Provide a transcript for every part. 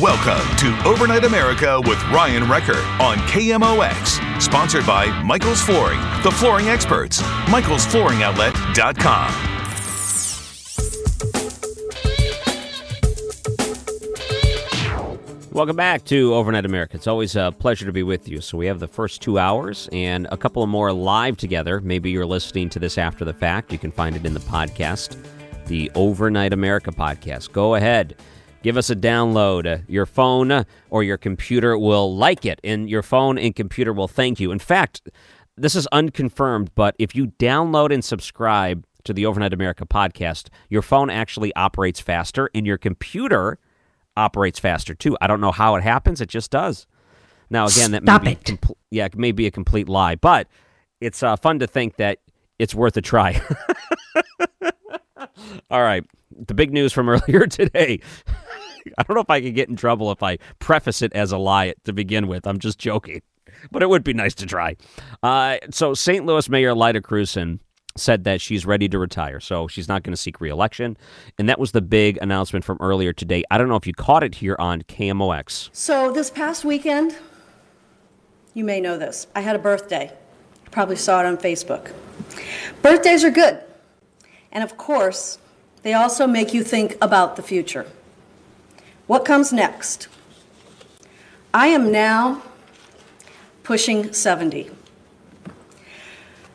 Welcome to Overnight America with Ryan Wrecker on KMOX. Sponsored by Michael's Flooring, the flooring experts. Michael'sFlooringOutlet.com. Welcome back to Overnight America. It's always a pleasure to be with you. So, we have the first two hours and a couple of more live together. Maybe you're listening to this after the fact. You can find it in the podcast, the Overnight America podcast. Go ahead, give us a download. Your phone or your computer will like it, and your phone and computer will thank you. In fact, this is unconfirmed, but if you download and subscribe to the Overnight America podcast, your phone actually operates faster and your computer operates faster too. I don't know how it happens, it just does. Now again, that Stop may be it. compl- yeah, it may be a complete lie, but it's uh, fun to think that it's worth a try. All right, the big news from earlier today. I don't know if I could get in trouble if I preface it as a lie to begin with. I'm just joking, but it would be nice to try. Uh, so, St. Louis Mayor Lyda Krewson said that she's ready to retire, so she's not going to seek reelection, and that was the big announcement from earlier today. I don't know if you caught it here on KMOX. So, this past weekend, you may know this. I had a birthday. You probably saw it on Facebook. Birthdays are good. And of course, they also make you think about the future. What comes next? I am now pushing 70.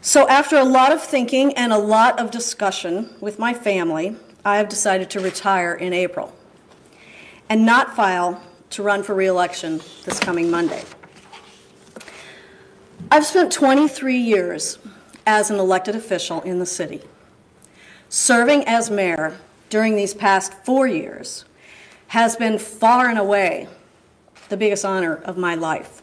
So, after a lot of thinking and a lot of discussion with my family, I have decided to retire in April and not file to run for reelection this coming Monday. I've spent 23 years as an elected official in the city. Serving as mayor during these past four years has been far and away the biggest honor of my life.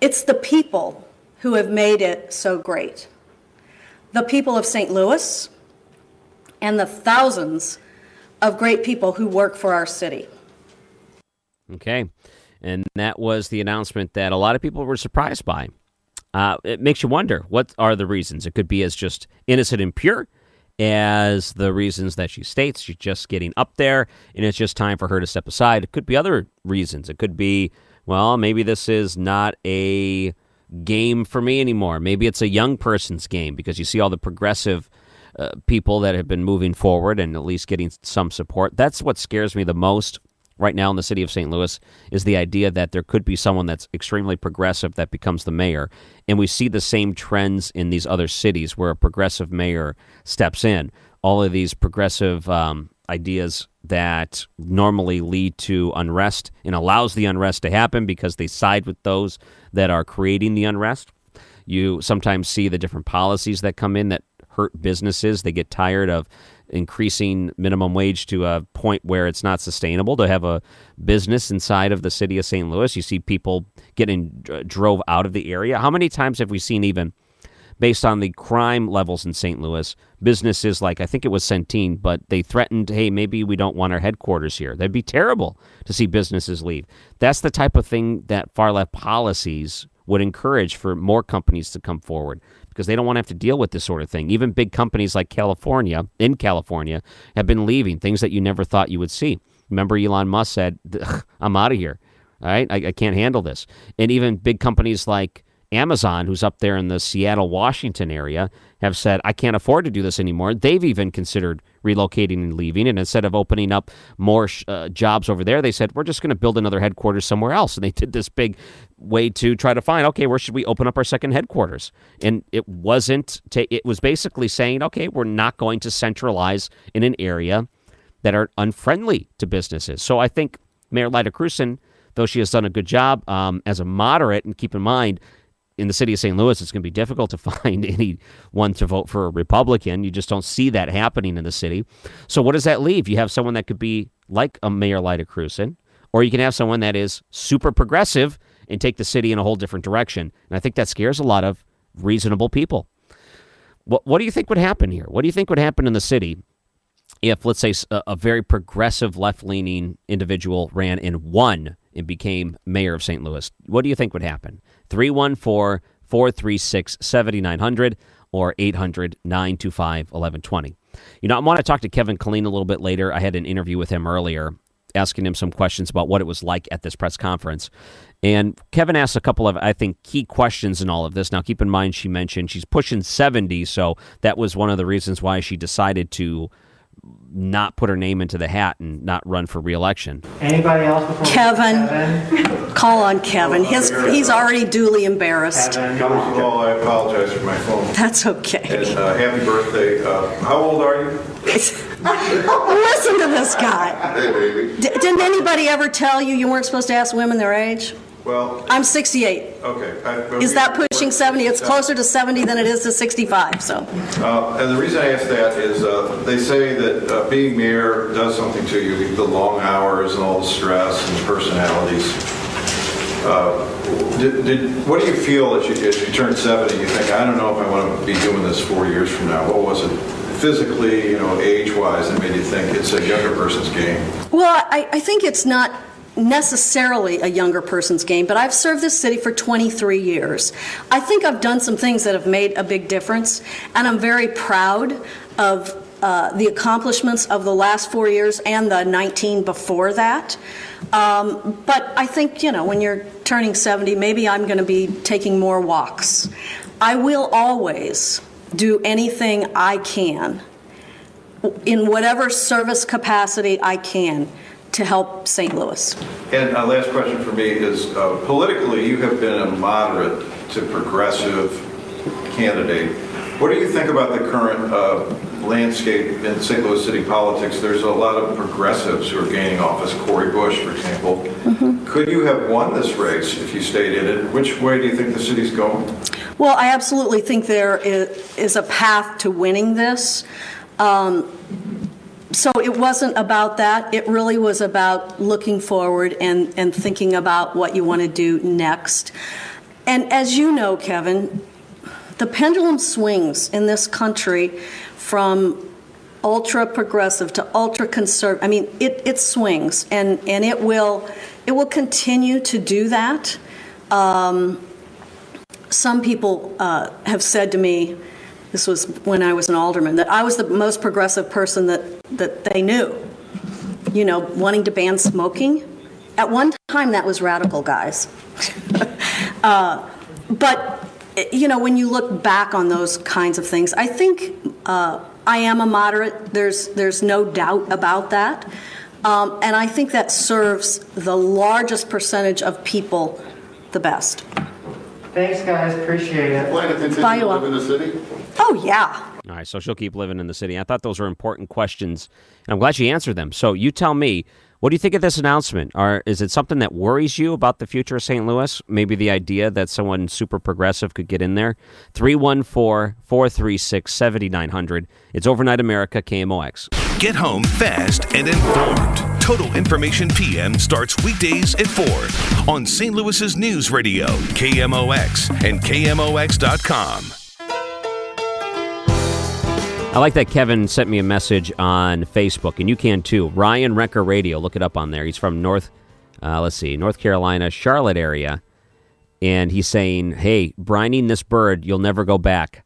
It's the people who have made it so great. The people of St. Louis and the thousands of great people who work for our city. Okay. And that was the announcement that a lot of people were surprised by. Uh, it makes you wonder what are the reasons? It could be as just innocent and pure as the reasons that she states. She's just getting up there and it's just time for her to step aside. It could be other reasons. It could be, well, maybe this is not a game for me anymore. Maybe it's a young person's game because you see all the progressive uh, people that have been moving forward and at least getting some support. That's what scares me the most right now in the city of St. Louis is the idea that there could be someone that's extremely progressive that becomes the mayor. And we see the same trends in these other cities where a progressive mayor steps in. All of these progressive um, ideas that normally lead to unrest and allows the unrest to happen because they side with those that are creating the unrest. You sometimes see the different policies that come in that hurt businesses. They get tired of increasing minimum wage to a point where it's not sustainable to have a business inside of the city of St. Louis. You see people getting drove out of the area. How many times have we seen even based on the crime levels in St. Louis, businesses like I think it was Centene, but they threatened, hey, maybe we don't want our headquarters here. That'd be terrible to see businesses leave. That's the type of thing that far left policies would encourage for more companies to come forward because they don't want to have to deal with this sort of thing. Even big companies like California, in California, have been leaving things that you never thought you would see. Remember, Elon Musk said, I'm out of here. All right, I, I can't handle this. And even big companies like Amazon, who's up there in the Seattle, Washington area, have said, I can't afford to do this anymore. They've even considered relocating and leaving. And instead of opening up more uh, jobs over there, they said, we're just going to build another headquarters somewhere else. And they did this big way to try to find, okay, where should we open up our second headquarters? And it wasn't, ta- it was basically saying, okay, we're not going to centralize in an area that are unfriendly to businesses. So I think Mayor Lyda Krewson, though she has done a good job um, as a moderate, and keep in mind, in the city of St. Louis, it's going to be difficult to find anyone to vote for a Republican. You just don't see that happening in the city. So, what does that leave? You have someone that could be like a Mayor Lyda Krewson, or you can have someone that is super progressive and take the city in a whole different direction. And I think that scares a lot of reasonable people. What, what do you think would happen here? What do you think would happen in the city if, let's say, a, a very progressive left leaning individual ran and won and became mayor of St. Louis? What do you think would happen? 314 436 7900 or 800 925 1120. You know, I want to talk to Kevin Killeen a little bit later. I had an interview with him earlier asking him some questions about what it was like at this press conference. And Kevin asked a couple of, I think, key questions in all of this. Now, keep in mind, she mentioned she's pushing 70, so that was one of the reasons why she decided to not put her name into the hat and not run for reelection. Anybody else before Kevin. Kevin? Call on Kevin. His, he's already duly embarrassed. Kevin. First of all, I apologize for my phone. That's okay. And uh, happy birthday. Uh, how old are you? Listen to this guy. Hey, baby. D- didn't anybody ever tell you you weren't supposed to ask women their age? Well, I'm 68. okay. But Is we- that pushing 70? It's closer to 70 than it is to 65, so. Uh, and the reason I ask that is uh, they say that uh, being mayor does something to you, the long hours and all the stress and personalities. Uh, did, did, what do you feel as you, as you turn 70? You think, I don't know if I want to be doing this four years from now. What was it physically, you know, age-wise that made you think it's a younger person's game? Well, I, I think it's not necessarily a younger person's game, but I've served this city for 23 years. I think I've done some things that have made a big difference, and I'm very proud of uh, the accomplishments of the last four years and the 19 before that. Um, but I think, you know, when you're turning 70, maybe I'm going to be taking more walks. I will always do anything I can in whatever service capacity I can to help St. Louis. And uh, last question for me is, uh, politically, you have been a moderate to progressive candidate. What do you think about the current uh, landscape in St. Louis city politics? There's a lot of progressives who are gaining office, Cori Bush, for example. Could you have won this race if you stayed in it? Which way do you think the city's going? Well, I absolutely think there is a path to winning this. Um, so it wasn't about that. It really was about looking forward and, and thinking about what you want to do next. And as you know, Kevin, the pendulum swings in this country from ultra progressive to ultra conservative. I mean, it, it swings, and, and it will it will continue to do that. Um, some people uh, have said to me, this was when I was an alderman, that I was the most progressive person that, that they knew. You know, wanting to ban smoking. At one time, that was radical, guys. uh, but, you know, when you look back on those kinds of things, I think uh, I am a moderate. There's, there's no doubt about that. Um, and I think that serves the largest percentage of people the best. Thanks, guys. Appreciate it. Plan to continue Bye, to you live in the city? Oh, yeah. All right, so she'll keep living in the city. I thought those were important questions, and I'm glad she answered them. So you tell me, what do you think of this announcement? Or is it something that worries you about the future of St. Louis? Maybe the idea that someone super progressive could get in there? 314 436 7900. It's Overnight America, KMOX. Get home fast and informed. Total Information PM starts weekdays at 4 on St. Louis's News Radio, KMOX, and KMOX.com. I like that Kevin sent me a message on Facebook, and you can too. Ryan Wrecker Radio, look it up on there. He's from North, uh, let's see, North Carolina, Charlotte area, and he's saying, "Hey, brining this bird, you'll never go back."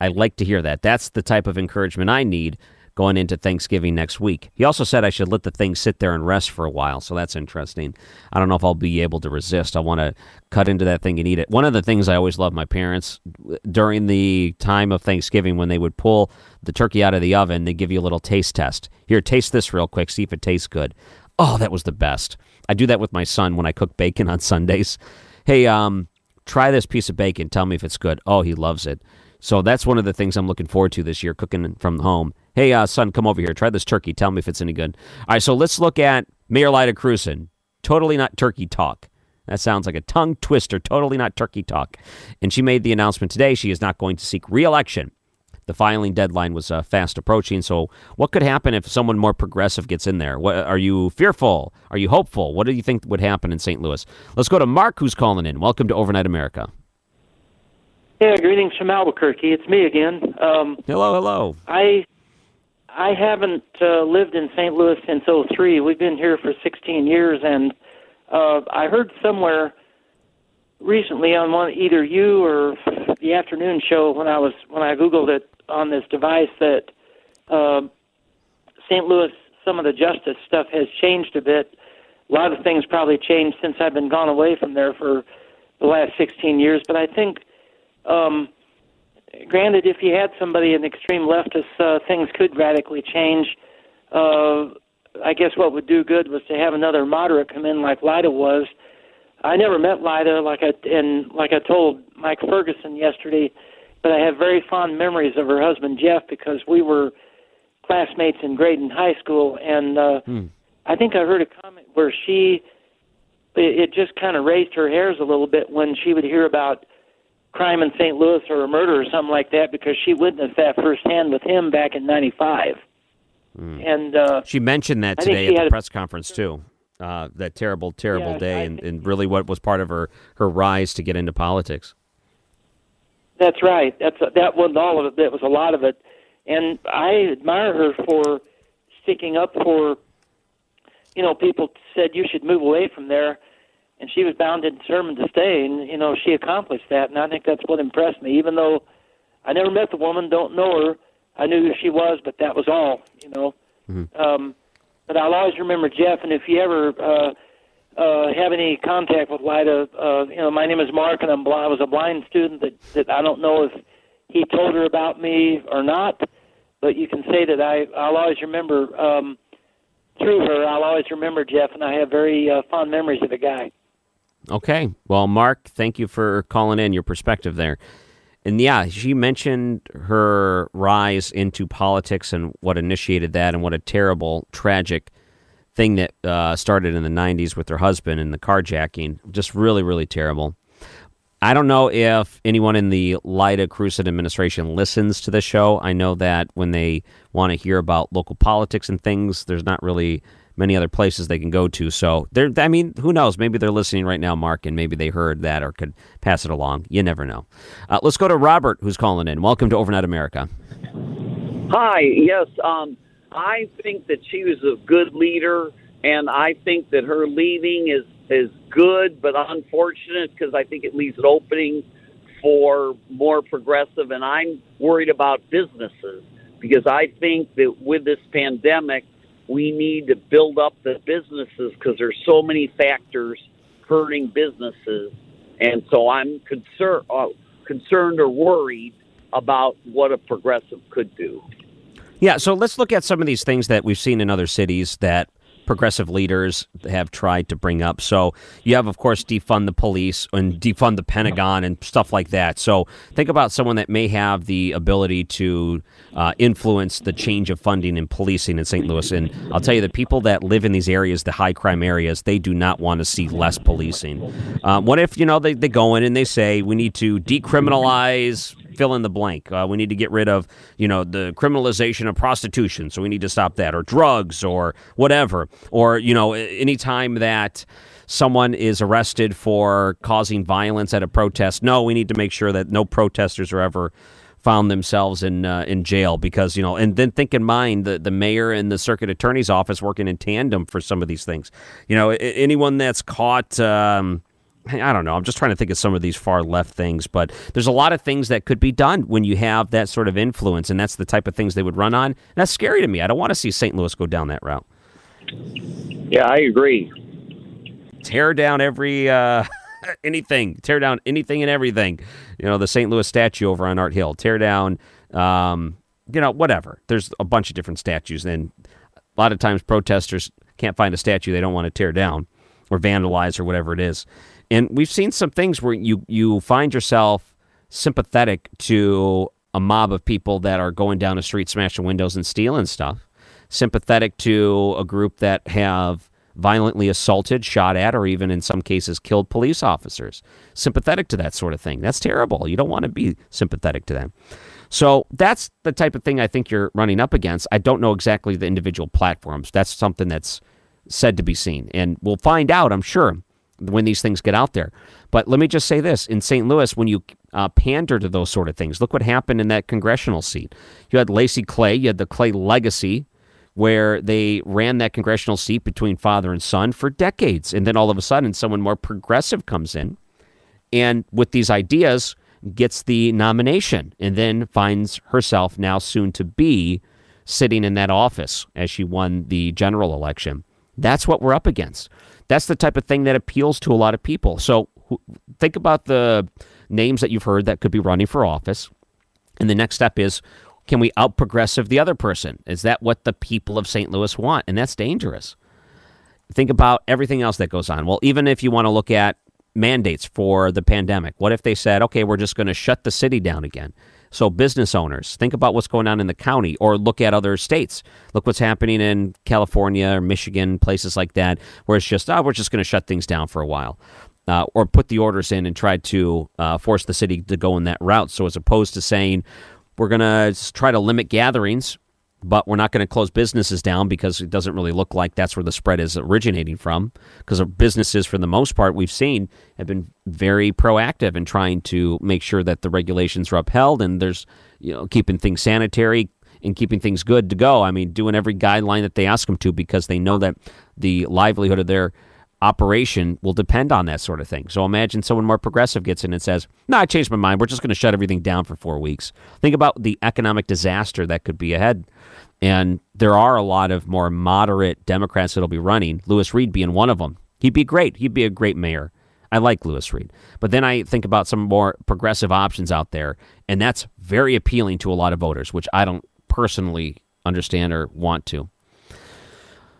I like to hear that. That's the type of encouragement I need going into Thanksgiving next week. He also said I should let the thing sit there and rest for a while, so that's interesting. I don't know if I'll be able to resist. I want to cut into that thing and eat it. One of the things I always loved my parents during the time of Thanksgiving when they would pull the turkey out of the oven, they give you a little taste test. Here, taste this real quick, see if it tastes good. Oh, that was the best. I do that with my son when I cook bacon on Sundays. Hey, um, try this piece of bacon. Tell me if it's good. Oh, he loves it. So that's one of the things I'm looking forward to this year, cooking from home. Hey, uh, son, come over here. Try this turkey. Tell me if it's any good. All right, so let's look at Mayor Lyda Krewson. Totally not turkey talk. That sounds like a tongue twister. Totally not turkey talk. And she made the announcement today she is not going to seek reelection. The filing deadline was uh, fast approaching. So, what could happen if someone more progressive gets in there? What, are you fearful? Are you hopeful? What do you think would happen in St. Louis? Let's go to Mark, who's calling in. Welcome to Overnight America. Yeah, greetings from Albuquerque. It's me again. Um, hello, hello. I I haven't uh, lived in St. Louis since '03. We've been here for 16 years, and uh, I heard somewhere recently on one either you or the afternoon show when I was when I googled it on this device that uh, St. Louis some of the justice stuff has changed a bit. A lot of things probably changed since I've been gone away from there for the last 16 years, but I think um, granted, if you had somebody in extreme leftist, uh, things could radically change. Uh, I guess what would do good was to have another moderate come in like Lyda was. I never met Lyda, like I and like I told Mike Ferguson yesterday, but I have very fond memories of her husband Jeff because we were classmates in Graydon High School, and uh, hmm. I think I heard a comment where she it, it just kind of raised her hairs a little bit when she would hear about crime in St. Louis or a murder or something like that because she witnessed that firsthand with him back in '95. Mm. And uh, she mentioned that today at the press conference too. Uh, that terrible, terrible yeah, day, and, and really what was part of her her rise to get into politics. That's right. That's that wasn't all of it. That was a lot of it, and I admire her for sticking up for. You know, people said you should move away from there and she was bound and determined to stay, and you know she accomplished that, and I think that's what impressed me. Even though I never met the woman, don't know her, I knew who she was, but that was all, you know. Mm-hmm. Um, but I'll always remember Jeff, and if you ever uh, uh, have any contact with Lyda, uh, you know, my name is Mark, and I'm blind. I was a blind student that that I don't know if he told her about me or not, but you can say that I I'll always remember. Um, through her, I'll always remember Jeff, and I have very uh, fond memories of the guy. Okay. Well, Mark, thank you for calling in your perspective there. And yeah, she mentioned her rise into politics and what initiated that, and what a terrible, tragic thing that uh, started in the 90s with her husband and the carjacking. Just really, really terrible. I don't know if anyone in the Lyda Krewson administration listens to the show. I know that when they want to hear about local politics and things, there's not really many other places they can go to. So they're, I mean, who knows? Maybe they're listening right now, Mark, and maybe they heard that or could pass it along. You never know. Uh, let's go to Robert, who's calling in. Welcome to Overnight America. Hi. Yes, um, I think that she was a good leader, and I think that her leaving is is good, but unfortunate because I think it leaves an opening for more progressive. And I'm worried about businesses because I think that with this pandemic, we need to build up the businesses because there's so many factors hurting businesses, and so I'm concerned uh, concerned or worried about what a progressive could do. Yeah, so let's look at some of these things that we've seen in other cities that progressive leaders have tried to bring up. So you have, of course, defund the police and defund the Pentagon and stuff like that. So think about someone that may have the ability to uh, influence the change of funding in policing in St. Louis. And I'll tell you, the people that live in these areas, the high crime areas, they do not want to see less policing. Uh, what if, you know, they, they go in and they say we need to decriminalize fill in the blank. Uh, we need to get rid of, you know, the criminalization of prostitution. So we need to stop that, or drugs, or whatever. Or, you know, anytime that someone is arrested for causing violence at a protest, no, we need to make sure that no protesters are ever found themselves in uh, in jail because you know and then think in mind the, the mayor and the circuit attorney's office working in tandem for some of these things you know anyone that's caught um, I don't know. I'm just trying to think of some of these far left things, but there's a lot of things that could be done when you have that sort of influence, and that's the type of things they would run on. And that's scary to me. I don't want to see St. Louis go down that route. Yeah, I agree. Tear down every uh, anything. Tear down anything and everything. You know, the St. Louis statue over on Art Hill. Tear down, um, you know, whatever. There's a bunch of different statues, and a lot of times protesters can't find a statue they don't want to tear down or vandalize or whatever it is. And we've seen some things where you you find yourself sympathetic to a mob of people that are going down the street smashing windows and stealing stuff. Sympathetic to a group that have violently assaulted, shot at, or even in some cases killed police officers. Sympathetic to that sort of thing. That's terrible. You don't want to be sympathetic to them. So that's the type of thing I think you're running up against. I don't know exactly the individual platforms. That's something that's said to be seen. And we'll find out, I'm sure, when these things get out there. But let me just say this in St. Louis, when you uh, pander to those sort of things, look what happened in that congressional seat. You had Lacy Clay, you had the Clay legacy, where they ran that congressional seat between father and son for decades. And then all of a sudden, someone more progressive comes in and with these ideas gets the nomination and then finds herself now soon to be sitting in that office as she won the general election. That's what we're up against. That's the type of thing that appeals to a lot of people. So think about the names that you've heard that could be running for office. And the next step is can we out progressive the other person? Is that what the people of St. Louis want? And that's dangerous. Think about everything else that goes on. Well, even if you want to look at mandates for the pandemic, what if they said, okay, we're just going to shut the city down again? So, business owners, think about what's going on in the county or look at other states. Look what's happening in California or Michigan, places like that, where it's just, oh, we're just going to shut things down for a while. Uh, or put the orders in and try to uh, force the city to go in that route. So, as opposed to saying, we're going to try to limit gatherings, but we're not going to close businesses down because it doesn't really look like that's where the spread is originating from. Because businesses, for the most part, we've seen have been very proactive in trying to make sure that the regulations are upheld and there's, you know, keeping things sanitary and keeping things good to go. I mean, doing every guideline that they ask them to because they know that the livelihood of their operation will depend on that sort of thing. So imagine someone more progressive gets in and says, "No, I changed my mind. We're just going to shut everything down for 4 weeks." Think about the economic disaster that could be ahead. And there are a lot of more moderate Democrats that'll be running, Lewis Reed being one of them. He'd be great. He'd be a great mayor. I like Lewis Reed. But then I think about some more progressive options out there, and that's very appealing to a lot of voters, which I don't personally understand or want to.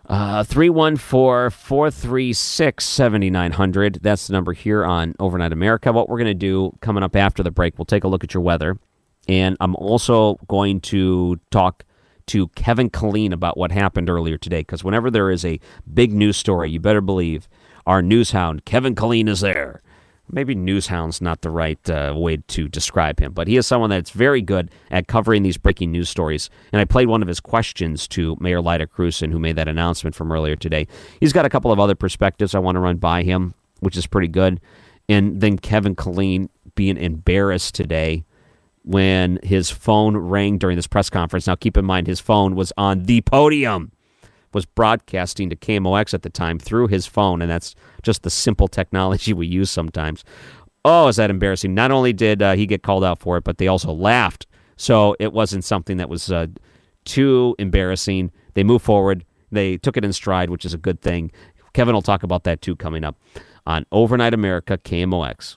Uh, 314 436 7900. That's the number here on Overnight America. What we're going to do coming up after the break, we'll take a look at your weather. And I'm also going to talk to Kevin Killeen about what happened earlier today. Because whenever there is a big news story, you better believe our news hound, Kevin Killeen, is there maybe newshound's not the right uh, way to describe him, but he is someone that's very good at covering these breaking news stories. And I played one of his questions to Mayor Lyda Krewson, who made that announcement from earlier today. He's got a couple of other perspectives I want to run by him, which is pretty good. And then Kevin Killeen being embarrassed today when his phone rang during this press conference. Now, keep in mind, his phone was on the podium was broadcasting to KMOX at the time through his phone, and that's just the simple technology we use sometimes. Oh, is that embarrassing? Not only did uh, he get called out for it, but they also laughed. So it wasn't something that was uh, too embarrassing. They moved forward. They took it in stride, which is a good thing. Kevin will talk about that too coming up on Overnight America KMOX.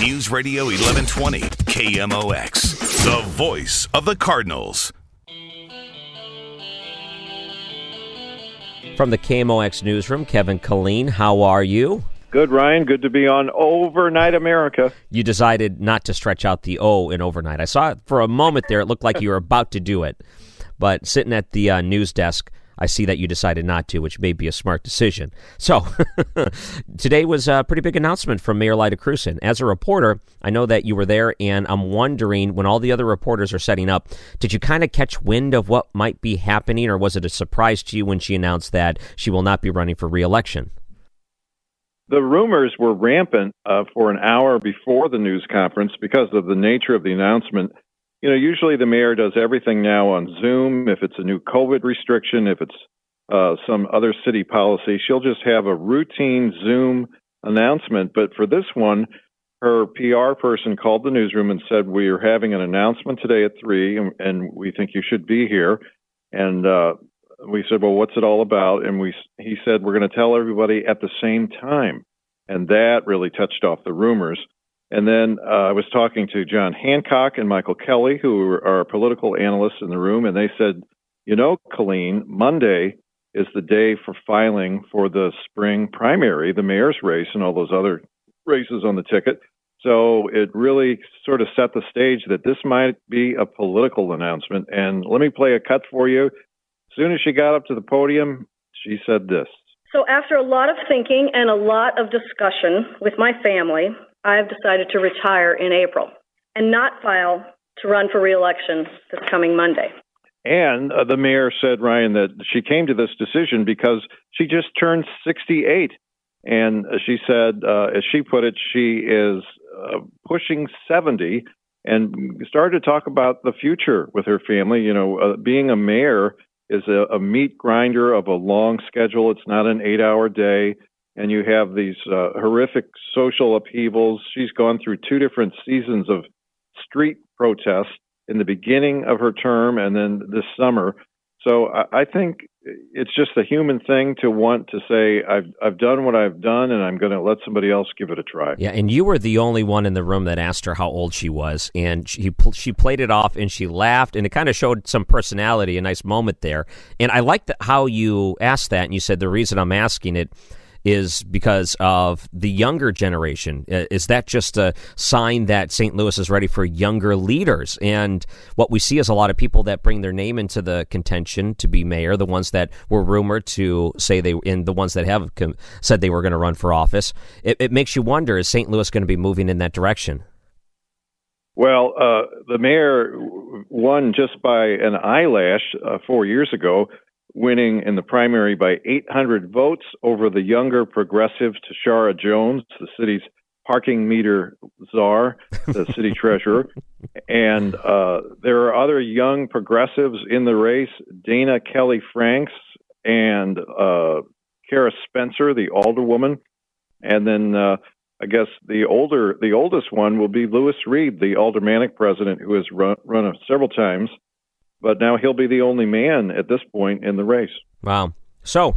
News Radio 1120, KMOX, the voice of the Cardinals. From the KMOX newsroom, Kevin Killeen, how are you? Good, Ryan. Good to be on Overnight America. You decided not to stretch out the O in overnight. I saw it for a moment there. It looked like you were about to do it. But sitting at the uh, news desk, I see that you decided not to, which may be a smart decision. So, today was a pretty big announcement from Mayor Lyda Krewson. As a reporter, I know that you were there, and I'm wondering when all the other reporters are setting up, did you kind of catch wind of what might be happening, or was it a surprise to you when she announced that she will not be running for reelection? The rumors were rampant uh, for an hour before the news conference because of the nature of the announcement you know, usually the mayor does everything now on Zoom. If it's a new COVID restriction, if it's uh, some other city policy, she'll just have a routine Zoom announcement. But for this one, her PR person called the newsroom and said, "We are having an announcement today at three, and, and we think you should be here." And uh, we said, "Well, what's it all about?" And we he said, "We're going to tell everybody at the same time," and that really touched off the rumors. And then uh, I was talking to John Hancock and Michael Kelly, who are political analysts in the room, and they said, you know, Killeen, Monday is the day for filing for the spring primary, the mayor's race, and all those other races on the ticket. So it really sort of set the stage that this might be a political announcement. And let me play a cut for you. As soon as she got up to the podium, she said this. So, after a lot of thinking and a lot of discussion with my family, I have decided to retire in April and not file to run for reelection this coming Monday. And uh, the mayor said, Ryan, that she came to this decision because she just turned 68. And she said, uh, as she put it, she is uh, pushing 70 and started to talk about the future with her family. You know, uh, being a mayor is a, a meat grinder of a long schedule, it's not an eight hour day and you have these uh, horrific social upheavals. She's gone through two different seasons of street protests in the beginning of her term and then this summer. So I, I think it's just a human thing to want to say I've I've done what I've done and I'm going to let somebody else give it a try. Yeah, and you were the only one in the room that asked her how old she was, and she she played it off and she laughed, and it kind of showed some personality, a nice moment there. And I liked how you asked that, and you said the reason I'm asking it is because of the younger generation. Uh, is that just a sign that St. Louis is ready for younger leaders? And what we see is a lot of people that bring their name into the contention to be mayor, the ones that were rumored to say they, and the ones that have said they were going to run for office. It, it makes you wonder: Is St. Louis going to be moving in that direction? Well, uh, the mayor won just by an eyelash uh, four years ago winning in the primary by 800 votes over the younger progressive Tishaura Jones, the city's parking meter czar, the city treasurer. And uh, there are other young progressives in the race Dana Kelly Franks and uh, Cara Spencer, the alderwoman. And then uh, I guess the older, the oldest one will be Lewis Reed, the aldermanic president, who has run, run several times but now he'll be the only man at this point in the race. Wow. So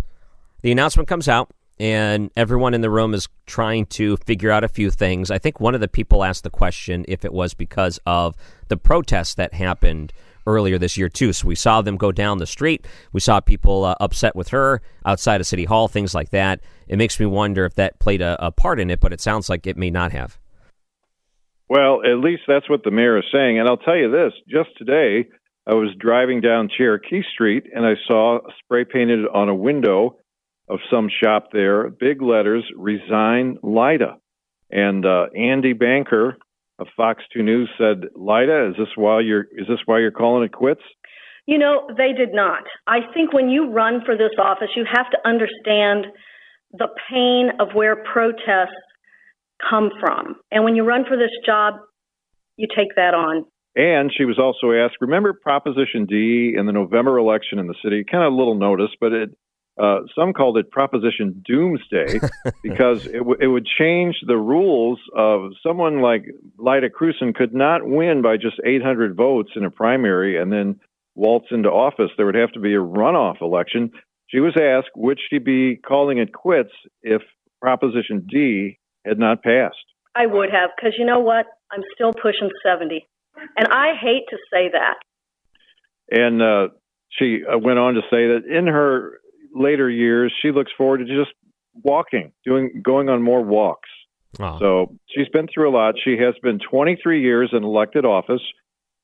the announcement comes out, and everyone in the room is trying to figure out a few things. I think one of the people asked the question if it was because of the protests that happened earlier this year too. So we saw them go down the street. We saw people uh, upset with her outside of City Hall, things like that. It makes me wonder if that played a, a part in it, but it sounds like it may not have. Well, at least that's what the mayor is saying. And I'll tell you this: just today, I was driving down Cherokee Street and I saw spray painted on a window of some shop there, big letters, resign Lyda. And uh, Andy Banker of Fox 2 News said, Lyda, is this why you're is this why you're calling it quits? You know, they did not. I think when you run for this office, you have to understand the pain of where protests come from. And when you run for this job, you take that on. And she was also asked, remember Proposition D in the November election in the city? Kind of a little notice, but it uh, some called it Proposition Doomsday because it, w- it would change the rules of someone like Lyda Krewson could not win by just 800 votes in a primary and then waltz into office. There would have to be a runoff election. She was asked, would she be calling it quits if Proposition D had not passed? I would have, because you know what? I'm still pushing 70. And I hate to say that. And uh, she uh, went on to say that in her later years, she looks forward to just walking, doing, going on more walks. Oh. So she's been through a lot. She has been 23 years in elected office,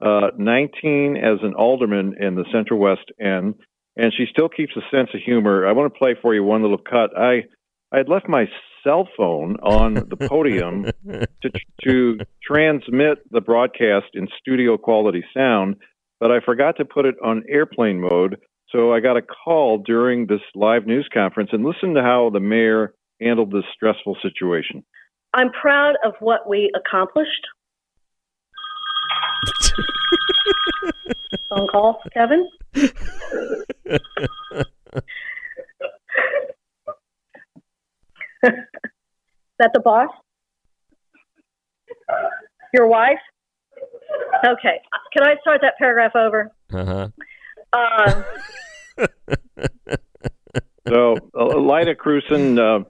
uh, 19 as an alderman in the Central West End, and she still keeps a sense of humor. I want to play for you one little cut. I I had left my cell phone on the podium to to transmit the broadcast in studio quality sound, but I forgot to put it on airplane mode. So I got a call during this live news conference, and listen to how the mayor handled this stressful situation. I'm proud of what we accomplished. Phone call, Kevin. Is that the boss? Your wife? Okay. Can I start that paragraph over? Uh-huh. Um, So, uh, Lyda Krewson, uh,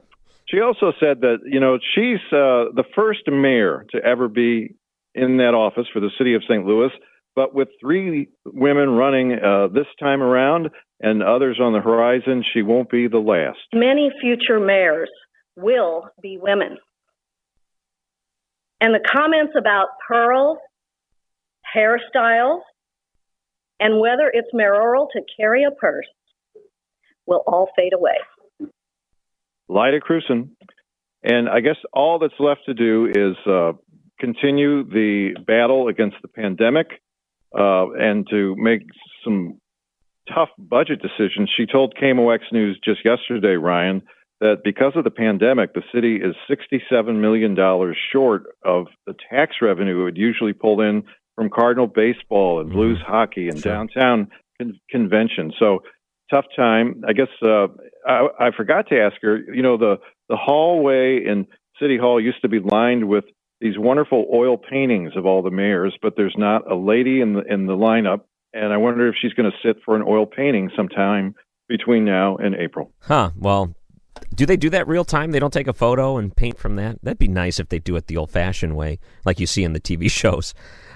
she also said that, you know, she's uh, the first mayor to ever be in that office for the city of St. Louis. But with three women running uh, this time around and others on the horizon, she won't be the last. many future mayors will be women. And the comments about pearls, hairstyles, and whether it's mayoral to carry a purse will all fade away. Lyda Krewson. And I guess all that's left to do is uh, continue the battle against the pandemic uh, and to make some tough budget decisions. She told KMOX News just yesterday, Ryan, that because of the pandemic, the city is $67 million short of the tax revenue it would usually pull in from Cardinal baseball and Blues hockey and downtown con- convention. So tough time. I guess uh, I, I forgot to ask her. You know, the the hallway in City Hall used to be lined with these wonderful oil paintings of all the mayors, but there's not a lady in the in the lineup. And I wonder if she's going to sit for an oil painting sometime between now and April. Huh. Well, do they do that real time? They don't take a photo and paint from that? That'd be nice if they do it the old fashioned way, like you see in the TV shows.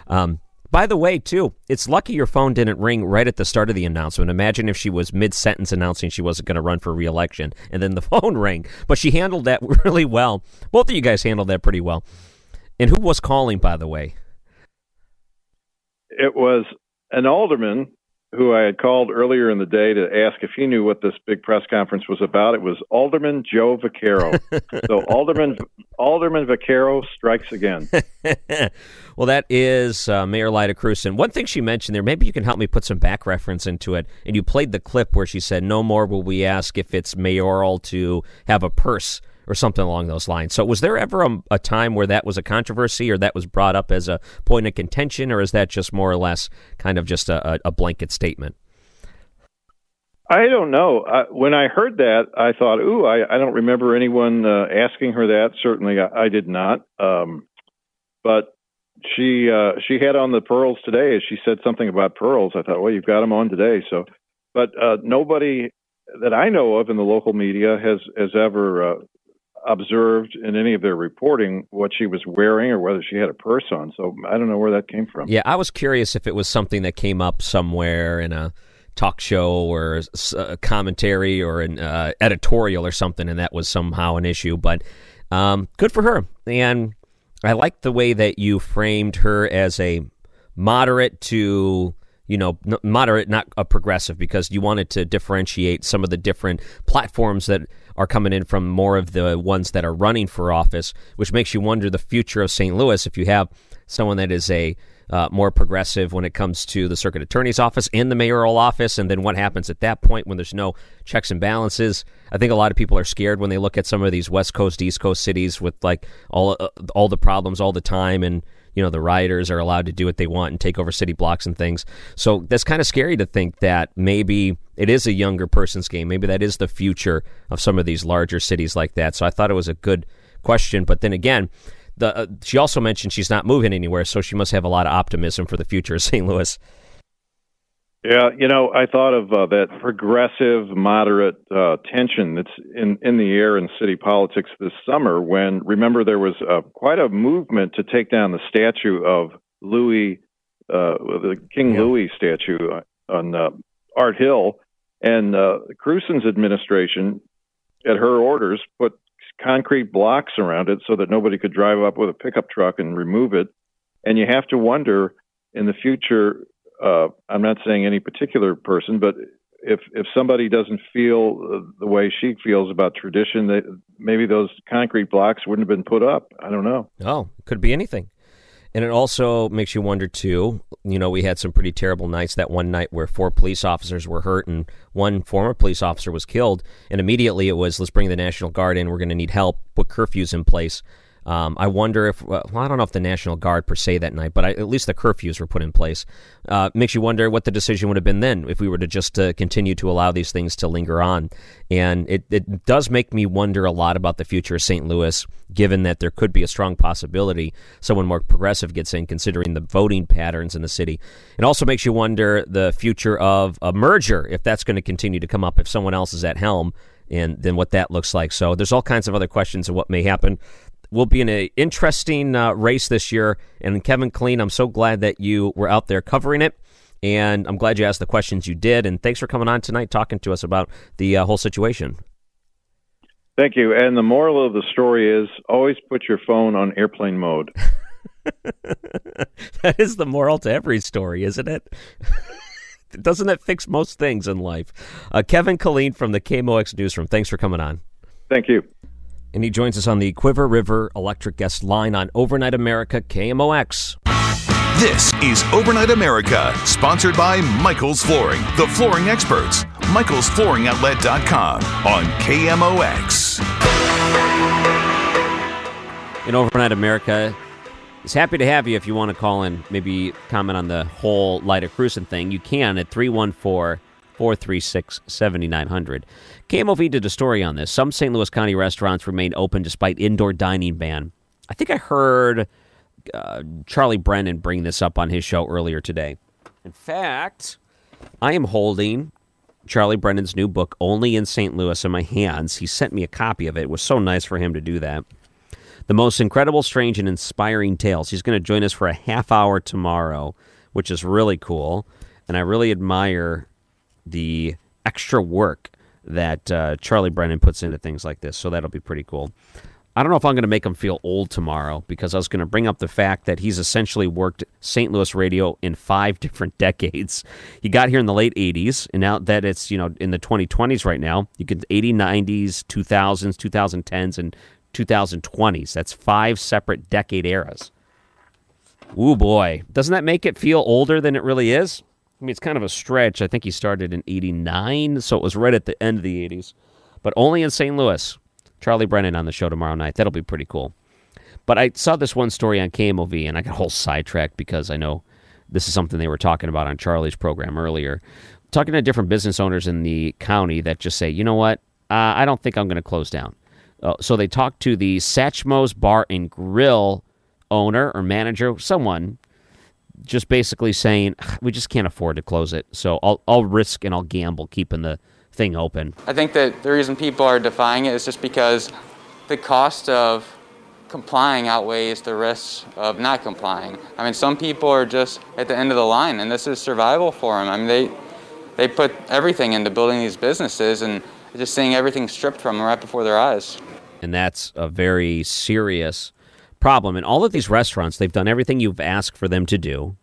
Um, by the way, too, it's lucky your phone didn't ring right at the start of the announcement. Imagine if she was mid sentence announcing she wasn't going to run for reelection and then the phone rang. But she handled that really well. Both of you guys handled that pretty well. And who was calling, by the way? It was an alderman who I had called earlier in the day to ask if he knew what this big press conference was about. It was Alderman Joe Vaccaro. so Alderman Alderman Vaccaro strikes again. well, that is uh, Mayor Lyda Krewson. One thing she mentioned there, maybe you can help me put some back reference into it. And you played the clip where she said, "No more will we ask if it's mayoral to have a purse." Or something along those lines. So, was there ever a, a time where that was a controversy, or that was brought up as a point of contention, or is that just more or less kind of just a, a, blanket statement? I don't know. I, when I heard that, I thought, "Ooh, I, I don't remember anyone uh, asking her that." Certainly, I, I did not. Um, but she uh, she had on the pearls today. She said something about pearls. I thought, "Well, you've got them on today." So, but uh, nobody that I know of in the local media has has ever uh, observed in any of their reporting what she was wearing or whether she had a purse on. So I don't know where that came from. Yeah, I was curious if it was something that came up somewhere in a talk show or a commentary or an uh, editorial or something, and that was somehow an issue. But um, good for her. And I like the way that you framed her as a moderate to you know, moderate, not a progressive, because you wanted to differentiate some of the different platforms that are coming in from more of the ones that are running for office, which makes you wonder the future of St. Louis if you have someone that is a uh, more progressive when it comes to the circuit attorney's office and the mayoral office, and then what happens at that point when there's no checks and balances. I think a lot of people are scared when they look at some of these West Coast, East Coast cities with like all uh, all the problems all the time, and you know the rioters are allowed to do what they want and take over city blocks and things. So that's kind of scary to think that maybe it is a younger person's game. Maybe that is the future of some of these larger cities like that. So I thought it was a good question, but then again the uh, she also mentioned she's not moving anywhere, so she must have a lot of optimism for the future of St. Louis. Yeah, you know, I thought of uh, that progressive, moderate uh, tension that's in, in the air in city politics this summer. When remember there was uh, quite a movement to take down the statue of Louis, uh, the King yeah. Louis statue on uh, Art Hill, and uh, Krewson's administration, at her orders, put concrete blocks around it so that nobody could drive up with a pickup truck and remove it. And you have to wonder in the future. Uh, I'm not saying any particular person, but if if somebody doesn't feel the way she feels about tradition, they, maybe those concrete blocks wouldn't have been put up. I don't know. Oh, could be anything. And it also makes you wonder too. You know, we had some pretty terrible nights. That one night where four police officers were hurt and one former police officer was killed, and immediately it was let's bring the National Guard in. We're going to need help. Put curfews in place. Um, I wonder if, well, I don't know if the National Guard per se that night, but I, at least the curfews were put in place. Uh, makes you wonder what the decision would have been then if we were to just uh, continue to allow these things to linger on. And it, it does make me wonder a lot about the future of St. Louis, given that there could be a strong possibility someone more progressive gets in, considering the voting patterns in the city. It also makes you wonder the future of a merger, if that's going to continue to come up, if someone else is at helm and then what that looks like. So there's all kinds of other questions of what may happen will be in an interesting uh, race this year. And Kevin Killeen, I'm so glad that you were out there covering it. And I'm glad you asked the questions you did. And thanks for coming on tonight talking to us about the uh, whole situation. Thank you. And the moral of the story is always put your phone on airplane mode. that is the moral to every story, isn't it? Doesn't it fix most things in life? Uh, Kevin Killeen from the KMOX Newsroom. Thanks for coming on. Thank you. And he joins us on the Cuivre River Electric Guest Line on Overnight America KMOX. This is Overnight America, sponsored by Michael's Flooring, the flooring experts. Michael'sFlooringOutlet.com on KMOX. In Overnight America, he's happy to have you if you want to call in, maybe comment on the whole Lyda Krewson thing. You can at 314 436 7900. KMOV did a story on this. Some St. Louis County restaurants remain open despite indoor dining ban. I think I heard uh, Charlie Brennan bring this up on his show earlier today. In fact, I am holding Charlie Brennan's new book, Only in St. Louis, in my hands. He sent me a copy of it. It was so nice for him to do that. The most incredible, strange, and inspiring tales. He's going to join us for a half hour tomorrow, which is really cool. And I really admire the extra work that uh, Charlie Brennan puts into things like this. So that'll be pretty cool. I don't know if I'm going to make him feel old tomorrow because I was going to bring up the fact that he's essentially worked St. Louis radio in five different decades. He got here in the late 80s, and now that it's you know in the 2020s right now, you could 80s, 90s, 2000s, 2010s, and 2020s. That's five separate decade eras. Ooh boy, doesn't that make it feel older than it really is? I mean, it's kind of a stretch. I think he started in 89, so it was right at the end of the 80s. But only in St. Louis. Charlie Brennan on the show tomorrow night. That'll be pretty cool. But I saw this one story on KMOV, and I got a whole sidetracked because I know this is something they were talking about on Charlie's program earlier. Talking to different business owners in the county that just say, you know what, uh, I don't think I'm going to close down. Uh, so they talked to the Satchmo's Bar and Grill owner or manager, someone just basically saying we just can't afford to close it. So I'll I'll risk and I'll gamble keeping the thing open. I think that the reason people are defying it is just because the cost of complying outweighs the risks of not complying. I mean, some people are just at the end of the line, and this is survival for them. I mean, they they put everything into building these businesses, and just seeing everything stripped from them right before their eyes. And that's a very serious problem. In all of these restaurants, they've done everything you've asked for them to do.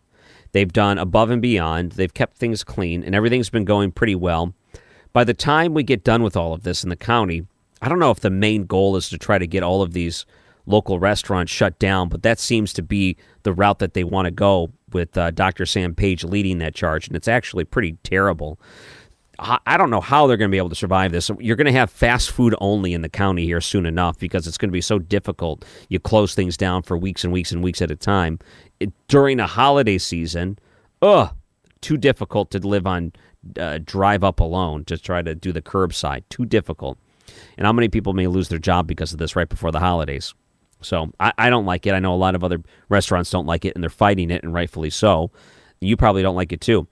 They've done above and beyond. They've kept things clean, and everything's been going pretty well. By the time we get done with all of this in the county, I don't know if the main goal is to try to get all of these local restaurants shut down, but that seems to be the route that they want to go with uh, Dr. Sam Page leading that charge, and it's actually pretty terrible. I don't know how they're going to be able to survive this. You're going to have fast food only in the county here soon enough because it's going to be so difficult. You close things down for weeks and weeks and weeks at a time. It, during a holiday season, ugh, too difficult to live on uh, drive up alone to try to do the curbside. Too difficult. And how many people may lose their job because of this right before the holidays? So I, I don't like it. I know a lot of other restaurants don't like it, and they're fighting it, and rightfully so. You probably don't like it too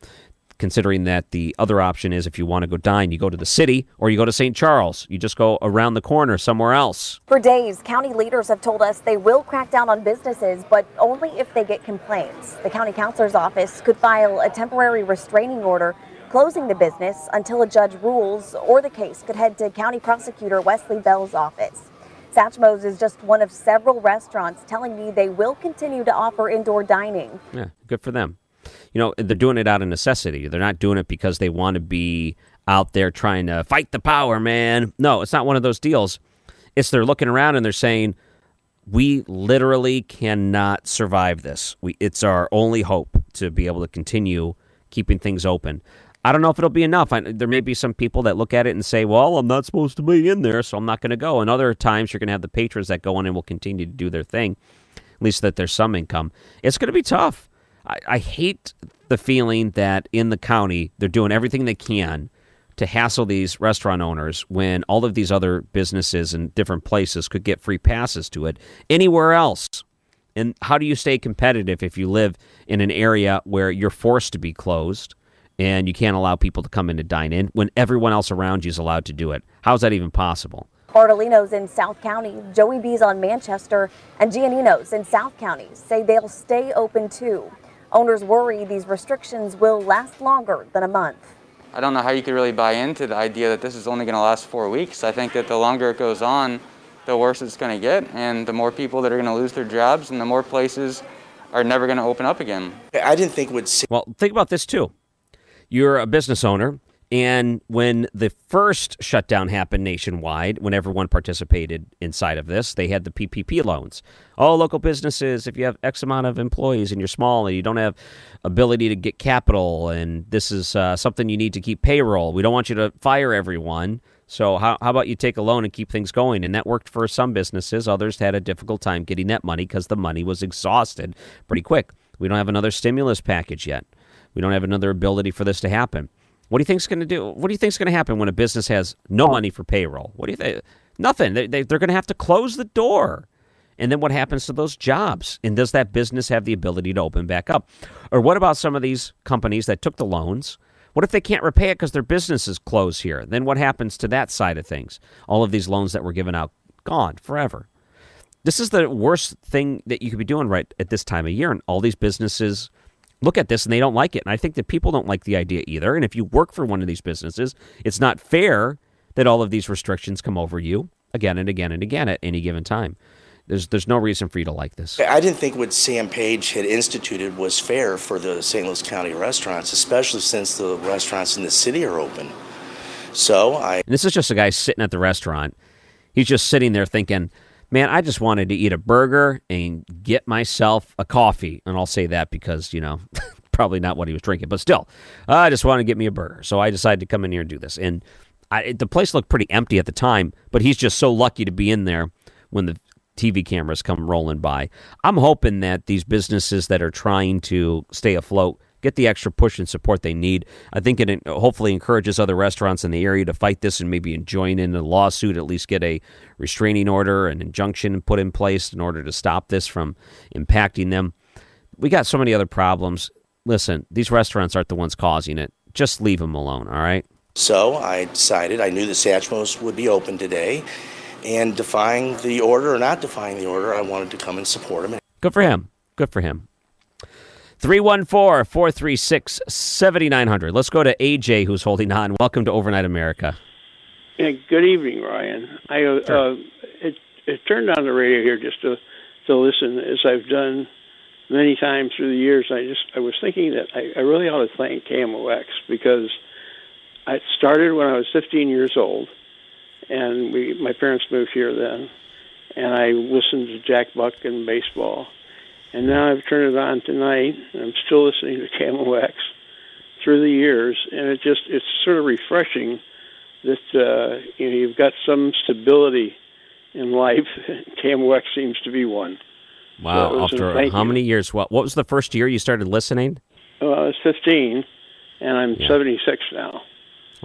considering that the other option is if you want to go dine, you go to the city or you go to St. Charles. You just go around the corner somewhere else. For days, county leaders have told us they will crack down on businesses, but only if they get complaints. The county counselor's office could file a temporary restraining order closing the business until a judge rules, or the case could head to County Prosecutor Wesley Bell's office. Satchmo's is just one of several restaurants telling me they will continue to offer indoor dining. Yeah, good for them. You know, they're doing it out of necessity. They're not doing it because they want to be out there trying to fight the power, man. No, it's not one of those deals. It's they're looking around and they're saying, we literally cannot survive this. We, it's our only hope to be able to continue keeping things open. I don't know if it'll be enough. I, there may be some people that look at it and say, well, I'm not supposed to be in there, so I'm not going to go. And other times you're going to have the patrons that go in and will continue to do their thing, at least that there's some income. It's going to be tough. I, I hate the feeling that in the county they're doing everything they can to hassle these restaurant owners when all of these other businesses in different places could get free passes to it anywhere else. And how do you stay competitive if you live in an area where you're forced to be closed? and you can't allow people to come in to dine in when everyone else around you is allowed to do it. How's that even possible? Bartolino's in South County, Joey B's on Manchester, and Giannino's in South County say they'll stay open too. Owners worry these restrictions will last longer than a month. I don't know how you could really buy into the idea that this is only going to last four weeks. I think that the longer it goes on, the worse it's going to get, and the more people that are going to lose their jobs, and the more places are never going to open up again. I didn't think would. Well, think about this too you're a business owner, and when the first shutdown happened nationwide, when everyone participated inside of this, they had the PPP loans. All local businesses, if you have X amount of employees and you're small and you don't have ability to get capital, and this is uh, something you need to keep payroll, we don't want you to fire everyone. So how, how about you take a loan and keep things going? And that worked for some businesses. Others had a difficult time getting that money because the money was exhausted pretty quick. We don't have another stimulus package yet. We don't have another ability for this to happen. What do you think is going to do? What do you think is going to happen when a business has no money for payroll? What do you think? Nothing. They, they, they're going to have to close the door. And then what happens to those jobs? And does that business have the ability to open back up? Or what about some of these companies that took the loans? What if they can't repay it because their business is closed here? Then what happens to that side of things? All of these loans that were given out, gone forever. This is the worst thing that you could be doing right at this time of year. And all these businesses look at this and they don't like it. And I think that people don't like the idea either. And if you work for one of these businesses, it's not fair that all of these restrictions come over you again and again and again at any given time. There's there's no reason for you to like this. I didn't think what Sam Page had instituted was fair for the St. Louis County restaurants, especially since the restaurants in the city are open. So I. And this is just a guy sitting at the restaurant. He's just sitting there thinking, man, I just wanted to eat a burger and get myself a coffee. And I'll say that because, you know, probably not what he was drinking, but still, I just wanted to get me a burger. So I decided to come in here and do this. And I, the place looked pretty empty at the time, but he's just so lucky to be in there when the TV cameras come rolling by. I'm hoping that these businesses that are trying to stay afloat get the extra push and support they need. I think it hopefully encourages other restaurants in the area to fight this and maybe join in a lawsuit, at least get a restraining order, an injunction put in place in order to stop this from impacting them. We got so many other problems. Listen, these restaurants aren't the ones causing it. Just leave them alone, all right? So I decided I knew the Satchmos would be open today, and defying the order or not defying the order, I wanted to come and support him. Good for him. Good for him. 314 436 7900. Let's go to AJ, who's holding on. Welcome to Overnight America. Yeah, good evening, Ryan. I uh, sure. uh, it, it turned on the radio here just to to listen, as I've done many times through the years. I just I was thinking that I, I really ought to thank KMOX because I started when I was 15 years old, and we my parents moved here then, and I listened to Jack Buck and baseball. And now I've turned it on tonight, and I'm still listening to KMOX through the years, and it just it's sort of refreshing that uh, you know you've got some stability in life. KMOX seems to be one. Wow! So, After how you. many years? What What was the first year you started listening? Uh, I was 15, and I'm Yeah. 76 now.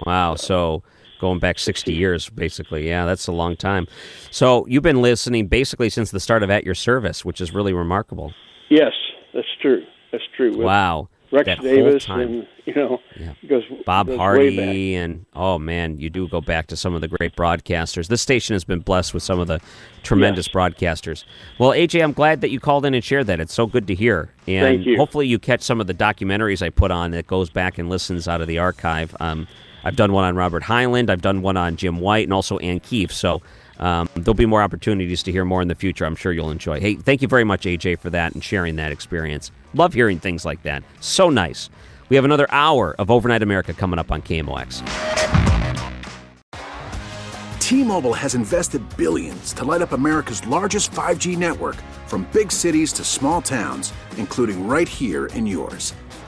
Wow! So going back sixty years, basically. Yeah, that's a long time. So you've been listening basically since the start of At Your Service, which is really remarkable. Yes, that's true. That's true. With Wow! Rex that Davis and you know goes Bob goes. Hardy and oh man, you do go back to some of the great broadcasters. This station has been blessed with some of the tremendous broadcasters. Well, AJ, I'm glad that you called in and shared that. It's so good to hear. And Thank you. hopefully you catch some of the documentaries I put on that goes back and listens out of the archive. Um, I've done one on Robert Hyland, I've done one on Jim White, and also Anne Keefe. So um, there'll be more opportunities to hear more in the future. I'm sure you'll enjoy. Hey, thank you very much, AJ, for that and sharing that experience. Love hearing things like that. So nice. We have another hour of Overnight America coming up on KMOX. T-Mobile has invested billions to light up America's largest 5G network from big cities to small towns, including right here in yours.